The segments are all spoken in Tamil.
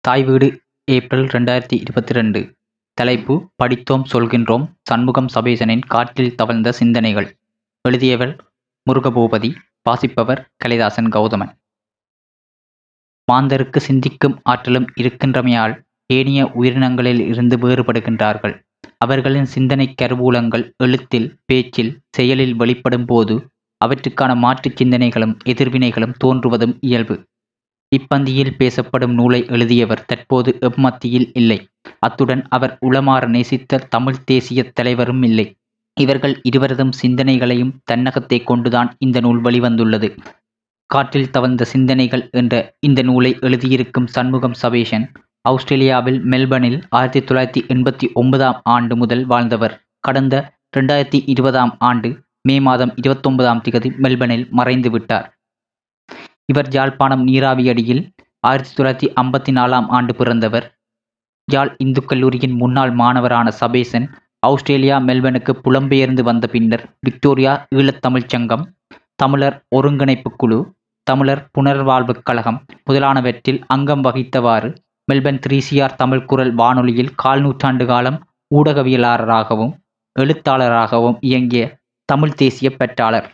தாய் வீடு ஏப்ரல் ரெண்டாயிரத்தி இருபத்தி ரெண்டு. தலைப்பு படித்தோம் சொல்கின்றோம். சண்முகம் சபேசனின் காற்றில் தவழ்ந்த சிந்தனைகள். எழுதியவர் முருகபூபதி. வாசிப்பவர் கலைதாசன் கௌதமன். மாந்தருக்கு சிந்திக்கும் ஆற்றலும் இருக்கின்றமையால் ஏனைய உயிரினங்களில் இருந்து வேறுபடுகின்றார்கள். அவர்களின் சிந்தனை கருவூலங்கள் எழுத்தில் பேச்சில் செயலில் வெளிப்படும் போது அவற்றுக்கான மாற்றுச் சிந்தனைகளும் எதிர்வினைகளும் தோன்றுவதும் இயல்பு. இப்பந்தியில் பேசப்படும் நூலை எழுதியவர் தற்போது எம்மத்தியில் இல்லை. அத்துடன் அவர் உளமாற நேசித்த தமிழ் தேசிய தலைவரும் இல்லை. இவர்கள் இருவரதும் சிந்தனைகளையும் தன்னகத்தை கொண்டுதான் இந்த நூல் வெளிவந்துள்ளது. காற்றில் தவழ்ந்த சிந்தனைகள் என்ற இந்த நூலை எழுதியிருக்கும் சண்முகம் சபேஷன் ஆஸ்திரேலியாவில் மெல்பர்னில் ஆயிரத்தி தொள்ளாயிரத்தி எண்பத்தி ஒன்பதாம் ஆண்டு முதல் வாழ்ந்தவர். கடந்த ரெண்டாயிரத்தி இருபதாம் ஆண்டு மே மாதம் இருபத்தொன்பதாம் திகதி மெல்பர்னில் மறைந்து விட்டார் இவர் யாழ்ப்பாணம் நீராவியடியில் ஆயிரத்தி தொள்ளாயிரத்தி ஐம்பத்தி நாலாம் ஆண்டு பிறந்தவர். யாழ் இந்து கல்லூரியின் முன்னாள் மாணவரான சபேசன் ஆஸ்திரேலியா மெல்பனுக்கு புலம்பெயர்ந்து வந்த பின்னர் விக்டோரியா ஈழத்தமிழ்ச் சங்கம் தமிழர் ஒருங்கிணைப்பு குழு தமிழர் புனர்வாழ்வுக் கழகம் முதலானவற்றில் அங்கம் வகித்தவாறு மெல்பர்ன் த்ரீசிஆர் தமிழ் குரல் வானொலியில் கால் நூற்றாண்டு காலம் ஊடகவியலாளராகவும் எழுத்தாளராகவும் இயங்கிய தமிழ் தேசிய பெற்றாளர்.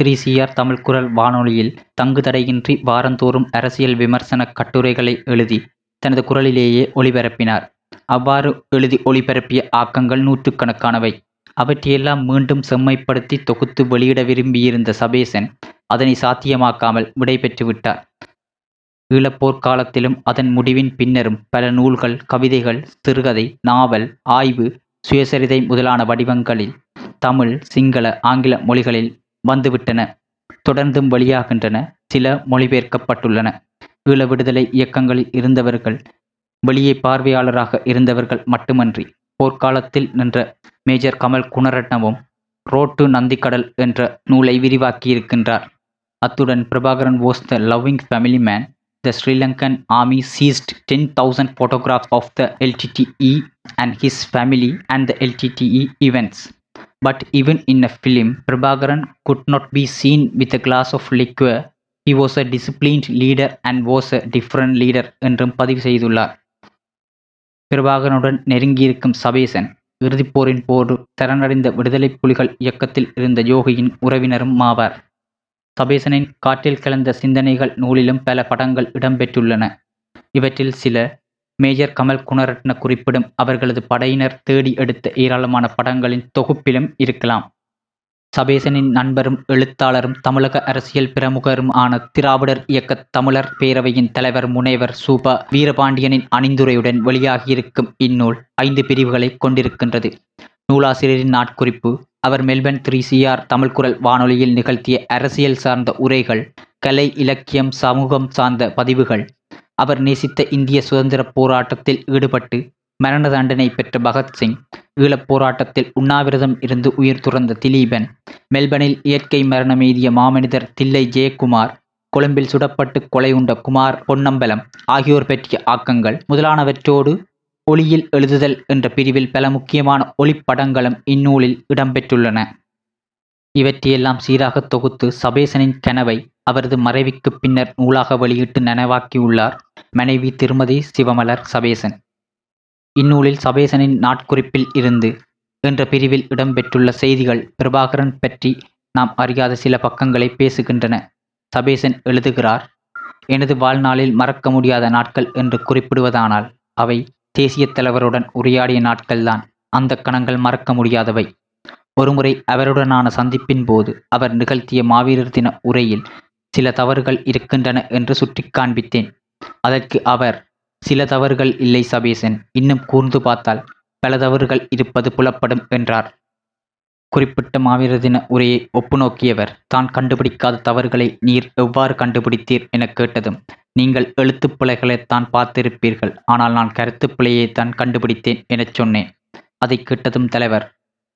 த்ரீசிஆர் தமிழ் தமிழ்குரல் வானொலியில் தங்கு தடையின்றி வாரந்தோறும் அரசியல் விமர்சன கட்டுரைகளை எழுதி தனது குரலிலேயே ஒளிபரப்பினார். அவ்வாறு எழுதி ஒளிபரப்பிய ஆக்கங்கள் நூற்றுக்கணக்கானவை. அவற்றையெல்லாம் மீண்டும் செம்மைப்படுத்தி தொகுத்து வெளியிட விரும்பியிருந்த சபேசன் அதனை சாத்தியமாக்காமல் விடைபெற்று விட்டார். ஈழப்போர் காலத்திலும் அதன் முடிவின் பின்னரும் பல நூல்கள் கவிதைகள் சிறுகதை நாவல் ஆய்வு சுயசரிதை முதலான வடிவங்களில் தமிழ் சிங்கள ஆங்கில மொழிகளில் வந்துவிட்டன. தொடர்ந்தும் வெளியாகின்றன சில மொழிபெயர்க்கப்பட்டுள்ளன. ஈழ விடுதலை இயக்கங்களில் இருந்தவர்கள் வெளியே பார்வையாளராக இருந்தவர்கள் மட்டுமன்றி போர்க்காலத்தில் நின்ற மேஜர் கமல் குணரட்னவும் ரோட்டு நந்திக்கடல் என்ற நூலை விரிவாக்கியிருக்கின்றார். அத்துடன் Prabhakaran was the loving family man the Sri Lankan army seized ten thousand photograph of the LTTE and his family and the LTTE events But even in a film, Prabhakaran could not be seen with a glass of liquor. He was a disciplined leader and was a different leader என்றும் பதிவு செய்துள்ளார். பிரபாகரனுடன் நெருங்கியிருக்கும் சபேசன் இறுதிப்போரின் போது சரணடைந்த விடுதலை புலிகள் இயக்கத்தில் இருந்த யோகியின் உறவினரும் ஆவார். சபேசனின் காட்டில் கலந்த சிந்தனைகள் நூலிலும் பல படங்கள் இடம்பெற்றுள்ளன. இவற்றில் சில மேஜர் கமல் குணரட்ன குறிப்பிடும் அவர்களது படையினர் தேடி எடுத்த ஏராளமான படங்களின் தொகுப்பிலும் இருக்கலாம். சபேசனின் நண்பரும் எழுத்தாளரும் தமிழக அரசியல் பிரமுகரும் ஆன திராவிடர் இயக்க தமிழர் பேரவையின் தலைவர் முனைவர் சூபா வீரபாண்டியனின் அணிந்துரையுடன் வெளியாகியிருக்கும் இந்நூல் ஐந்து பிரிவுகளை கொண்டிருக்கின்றது. நூலாசிரியரின் நாட்குறிப்பு அவர் மெல்பர்ன் த்ரீ சிஆர் தமிழ்குரல் வானொலியில் நிகழ்த்திய அரசியல் சார்ந்த உரைகள் கலை இலக்கியம் சமூகம் சார்ந்த பதிவுகள் அவர் நேசித்த இந்திய சுதந்திர போராட்டத்தில் ஈடுபட்டு மரண தண்டனை பெற்ற பகத்சிங் ஈழப் போராட்டத்தில் உண்ணாவிரதம் இருந்து உயிர் துறந்த திலீபன் மெல்பனில் இயற்கை மரணம் எய்திய மாமனிதர் தில்லை ஜெயக்குமார் கொழும்பில் சுடப்பட்டு கொலை உண்ட குமார் பொன்னம்பலம் ஆகியோர் பற்றிய ஆக்கங்கள் முதலானவற்றோடு ஒளியில் எழுதுதல் என்ற பிரிவில் பல முக்கியமான ஒளிப்படங்களும் இந்நூலில் இடம்பெற்றுள்ளன. இவற்றையெல்லாம் சீராக தொகுத்து சபேசனின் கனவை அவரது மறைவுக்கு பின்னர் நூலாக வெளியிட்டு நனவாக்கியுள்ளார். மனைவி திருமதி சிவமலர் சபேசன். இந்நூலில் சபேசனின் நாட்குறிப்பில் இருந்து என்ற பிரிவில் இடம்பெற்றுள்ள செய்திகள் பிரபாகரன் பற்றி நாம் அறியாத சில பக்கங்களை பேசுகின்றன. சபேசன் எழுதுகிறார் எனது வாழ்நாளில் மறக்க முடியாத நாட்கள் என்று குறிப்பிடுவதானால் அவை தேசிய தலைவருடன் உரையாடிய நாட்கள்தான் அந்த கணங்கள் மறக்க முடியாதவை. ஒருமுறை அவருடனான சந்திப்பின் போது அவர் நிகழ்த்திய மாவீரர் தின உரையில் சில தவறுகள் இருக்கின்றன என்று சுட்டி காண்பித்தேன் அதற்கு அவர் சில தவறுகள் இல்லை சபேசன் இன்னும் கூர்ந்து பார்த்தால் பல தவறுகள் இருப்பது புலப்படும் என்றார். குறிப்பிட்ட மாவீர தின உரையை ஒப்புநோக்கியவர் தான் கண்டுபிடிக்காத தவறுகளை நீர் எவ்வாறு கண்டுபிடித்தீர்? என கேட்டதும் நீங்கள் எழுத்துப்பிழைகளைத்தான் பார்த்திருப்பீர்கள் ஆனால் நான் கருத்துப்பிழையை தான் கண்டுபிடித்தேன் எனச் சொன்னேன். அதை கேட்டதும் தலைவர்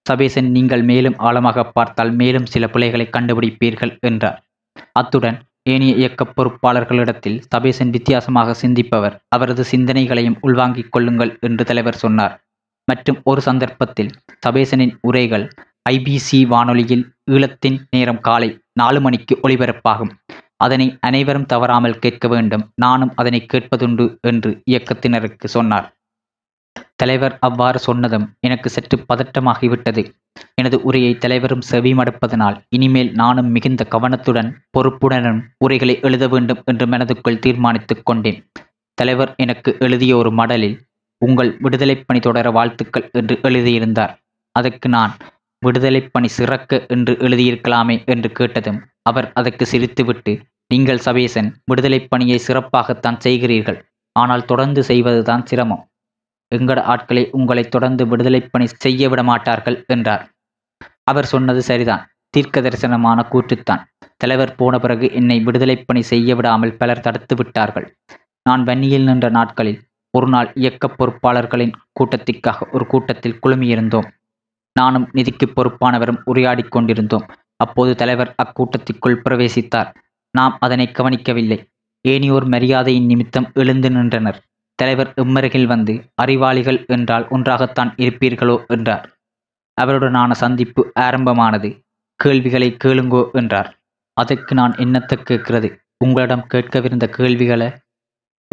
சபேசன் நீங்கள் மேலும் ஆழமாக பார்த்தால் மேலும் சில பிழைகளை கண்டுபிடிப்பீர்கள் என்றார். அத்துடன் ஏனைய இயக்க பொறுப்பாளர்களிடத்தில் சபேசன் வித்தியாசமாக சிந்திப்பவர். அவரது சிந்தனைகளையும் உள்வாங்கிக் கொள்ளுங்கள் என்று தலைவர் சொன்னார். மற்றும் ஒரு சந்தர்ப்பத்தில் சபேசனின் உரைகள் ஐபிசி வானொலியில் ஈழத்தின் நேரம் காலை நாலு மணிக்கு ஒளிபரப்பாகும். அதனை அனைவரும் தவறாமல் கேட்க வேண்டும். நானும் அதனை கேட்பதுண்டு என்று இயக்கத்தினருக்கு சொன்னார். தலைவர் அவ்வாறு சொன்னதும் எனக்கு சற்று பதட்டமாகிவிட்டது. எனது உரையை தலைவரும் செவிமடுப்பதனால் இனிமேல் நானும் மிகுந்த கவனத்துடன் பொறுப்புடனும் உரைகளை எழுத வேண்டும் என்று மனதுக்குள் தீர்மானித்துக் கொண்டேன். தலைவர் எனக்கு எழுதிய ஒரு மடலில் உங்கள் விடுதலைப் பணி தொடர வாழ்த்துக்கள் என்று எழுதியிருந்தார். அதற்கு நான் விடுதலை பணி சிறக்க என்று எழுதியிருக்கலாமே என்று கேட்டதும் அவர் அதற்கு சிரித்துவிட்டு நீங்கள் சபேசன் விடுதலைப் பணியை சிறப்பாகத்தான் செய்கிறீர்கள். ஆனால் தொடர்ந்து செய்வதுதான் சிரமம். எங்கட ஆட்களை உங்களை தொடர்ந்து விடுதலை பணி செய்ய விட மாட்டார்கள் என்றார். அவர் சொன்னது சரிதான். தீர்க்க தரிசனமான கூற்றுத்தான். தலைவர் போன பிறகு என்னை விடுதலை பணி செய்ய விடாமல் பலர் தடுத்து விட்டார்கள். நான் வன்னியில் நின்ற நாட்களில் ஒரு நாள் இயக்க பொறுப்பாளர்களின் கூட்டத்திற்காக ஒரு கூட்டத்தில் குழுமியிருந்தோம். நானும் நிதிக்கு பொறுப்பானவரும் உரையாடிக் கொண்டிருந்தோம். அப்போது தலைவர் அக்கூட்டத்திற்குள் பிரவேசித்தார். நாம் அதனை கவனிக்கவில்லை. ஏனியோர் மரியாதையின் நிமித்தம் எழுந்து நின்றனர். தலைவர் இம்மருகில் வந்து அறிவாளிகள் என்றால் ஒன்றாகத்தான் இருப்பீர்களோ? என்றார். அவருடனான சந்திப்பு ஆரம்பமானது. கேள்விகளை கேளுங்கோ என்றார். அதற்கு நான் என்னத்தை கேட்கிறது? உங்களிடம் கேட்கவிருந்த கேள்விகளை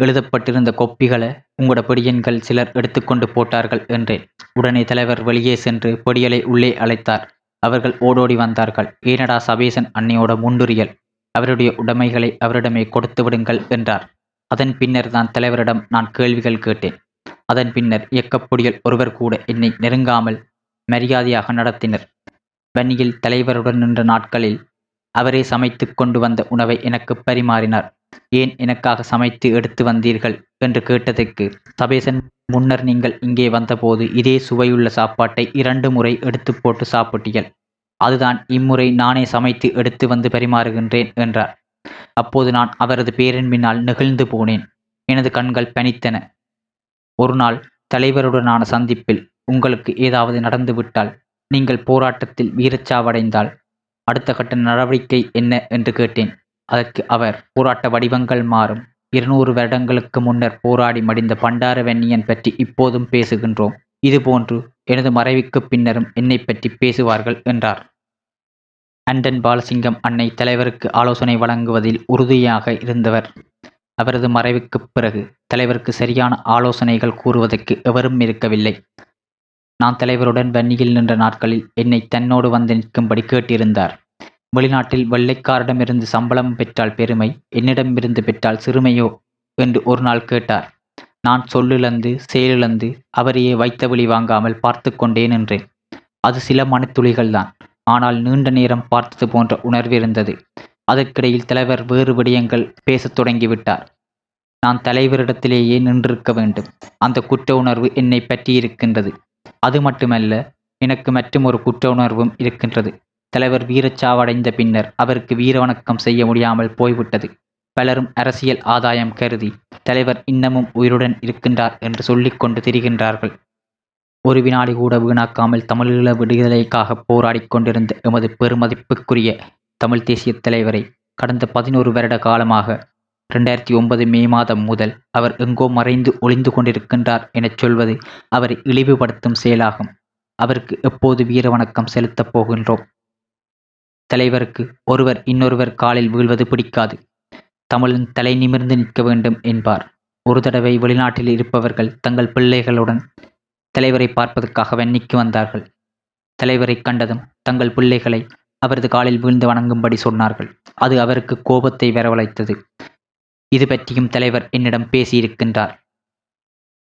எழுதப்பட்டிருந்த கொப்பிகளை உங்களோட பொடியன்கள் சிலர் எடுத்துக்கொண்டு போட்டார்கள் என்றேன். உடனே தலைவர் வெளியே சென்று பொடியலை உள்ளே அழைத்தார். அவர்கள் ஓடோடி வந்தார்கள். ஏனடா சபேசன் அன்னையோட முண்டுரியல் அவருடைய உடைமைகளை அவரிடமே கொடுத்து விடுங்கள் என்றார். அதன் பின்னர் தான் தலைவரிடம் நான் கேள்விகள் கேட்டேன். அதன் பின்னர் இயக்கப்பொடிகள் ஒருவர் கூட என்னை நெருங்காமல் மரியாதையாக நடத்தினர். வன்னியில் தலைவருடன் நின்ற நாட்களில் அவரே சமைத்து கொண்டு வந்த உணவை எனக்கு பரிமாறினார். ஏன் எனக்காக சமைத்து எடுத்து வந்தீர்கள்? என்று கேட்டதற்கு சபேசன் முன்னர் நீங்கள் இங்கே வந்தபோது இதே சுவையுள்ள சாப்பாட்டை இரண்டு முறை எடுத்து போட்டு சாப்பிட்டீர்கள். அதுதான் இம்முறை நானே சமைத்து எடுத்து வந்து பரிமாறுகின்றேன் என்றார். அப்போது நான் அவரது பேரின் பின்னால் நெகிழ்ந்து போனேன். எனது கண்கள் பனித்தன. ஒரு நாள் தலைவருடனான சந்திப்பில் உங்களுக்கு ஏதாவது நடந்துவிட்டால் நீங்கள் போராட்டத்தில் வீரச்சாவடைந்தால் அடுத்த கட்ட நடவடிக்கை என்ன என்று கேட்டேன். அதற்கு அவர் போராட்ட வடிவங்கள் மாறும். இருநூறு வருடங்களுக்கு முன்னர் போராடி மடிந்த பண்டார வெண்ணியன் பற்றி இப்போதும் பேசுகின்றோம். இதுபோன்று எனது மறைவுக்கு பின்னரும் என்னை பற்றி பேசுவார்கள் என்றார். அண்டன் பாலசிங்கம் அன்னை தலைவருக்கு ஆலோசனை வழங்குவதில் உறுதியாக இருந்தவர். அவரது மறைவுக்குப் பிறகு தலைவருக்கு சரியான ஆலோசனைகள் கூறுவதற்கு எவரும் இருக்கவில்லை. நான் தலைவருடன் வன்னியில் நின்ற நாட்களில் என்னை தன்னோடு வந்து நிற்கும்படி கேட்டிருந்தார். வெளிநாட்டில் வெள்ளைக்காரிடமிருந்து சம்பளம் பெற்றால் பெருமை என்னிடமிருந்து பெற்றால் சிறுமையோ? என்று ஒரு நாள் கேட்டார். நான் சொல்லிழந்து செயலிழந்து அவரையே வைத்த வழி வாங்காமல் பார்த்து கொண்டே நின்றேன். அது சில மனத்துளிகள்தான். ஆனால் நீண்ட நேரம் பார்த்தது போன்ற உணர்வு இருந்தது. அதற்கிடையில் தலைவர் வேறு விடயங்கள் பேசத் தொடங்கிவிட்டார். நான் தலைவரிடத்திலேயே நின்றிருக்க வேண்டும். அந்த குற்ற உணர்வு என்னை பற்றி இருக்கின்றது. அது மட்டுமல்ல எனக்கு மற்றும் ஒரு குற்ற உணர்வும் இருக்கின்றது. தலைவர் வீரச்சாவடைந்த பின்னர் அவருக்கு வீர வணக்கம் செய்ய முடியாமல் போய்விட்டது. பலரும் அரசியல் ஆதாயம் கருதி தலைவர் இன்னமும் உயிருடன் இருக்கின்றார் என்று சொல்லிக்கொண்டு திரிகின்றார்கள். ஒரு வினாடி கூட வீணாக்காமல் தமிழீழ விடுதலைக்காக போராடிக் கொண்டிருந்த எமது பெருமதிப்புக்குரிய தமிழ் தேசிய தலைவரை கடந்த பதினோரு வருட காலமாக ரெண்டாயிரத்தி ஒன்பது மே மாதம் முதல் அவர் எங்கோ மறைந்து ஒளிந்து கொண்டிருக்கின்றார் எனச் சொல்வது அவரை இழிவுபடுத்தும் செயலாகும். அவருக்கு எப்போது வீர வணக்கம் செலுத்தப் போகின்றோம்? தலைவருக்கு ஒருவர் இன்னொருவர் காலில் வீழ்வது பிடிக்காது. தமிழன் தலை நிமிர்ந்து நிற்க வேண்டும் என்பார். ஒரு தடவை வெளிநாட்டில் இருப்பவர்கள் தங்கள் பிள்ளைகளுடன் தலைவரை பார்ப்பதற்காக வெண்ணிக்கு வந்தார்கள். தலைவரை கண்டதும் தங்கள் பிள்ளைகளை அவரது காலில் வீழ்ந்து வணங்கும்படி சொன்னார்கள். அது அவருக்கு கோபத்தை வரவழைத்தது. இது பற்றியும் தலைவர் என்னிடம் பேசியிருக்கின்றார்.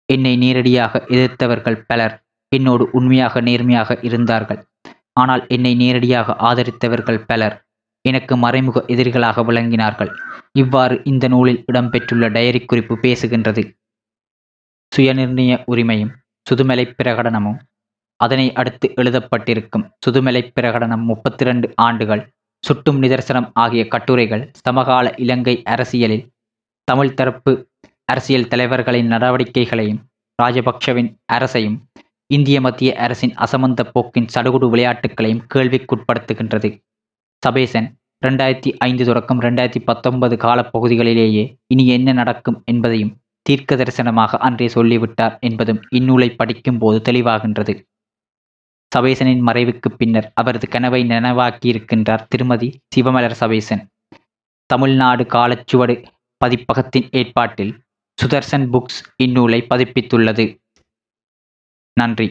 என்னை நேரடியாக எதிர்த்தவர்கள் பலர் என்னோடு உண்மையாக நேர்மையாக இருந்தார்கள். ஆனால் என்னை நேரடியாக ஆதரித்தவர்கள் பலர் எனக்கு மறைமுக எதிரிகளாக விளங்கினார்கள். இவ்வாறு இந்த நூலில் இடம்பெற்றுள்ள டயரி குறிப்பு பேசுகின்றது. சுயநிர்ணய உரிமையும் சுதுமலை பிரகடனமும் அதனை அடுத்து எழுதப்பட்டிருக்கும் சுதுமலை பிரகடனம் முப்பத்தி ரெண்டு ஆண்டுகள் சுட்டும் நிதர்சனம் ஆகிய கட்டுரைகள் சமகால இலங்கை அரசியலில் தமிழ் தரப்பு அரசியல் தலைவர்களின் நடவடிக்கைகளையும் ராஜபக்ஷவின் அரசையும் இந்திய மத்திய அரசின் அசமந்த போக்கின் சடுகுடு விளையாட்டுகளையும் கேள்விக்குட்படுத்துகின்றது. சபேசன் ரெண்டாயிரத்தி ஐந்து தொடக்கம் ரெண்டாயிரத்தி பத்தொன்பது காலப்பகுதிகளிலேயே இனி என்ன நடக்கும் என்பதையும் தீர்க்க தரிசனமாக அன்றே சொல்லிவிட்டார் என்பதும் இந்நூலை படிக்கும் போது தெளிவாகின்றது. சபேசனின் மறைவுக்கு பின்னர் அவரது கனவை நனவாக்கியிருக்கின்றார் திருமதி சிவமலர் சபேசன் தமிழ்நாடு காலச்சுவடு பதிப்பகத்தின் ஏற்பாட்டில் சுதர்சன் புக்ஸ் இந்நூலை பதிப்பித்துள்ளது. நன்றி.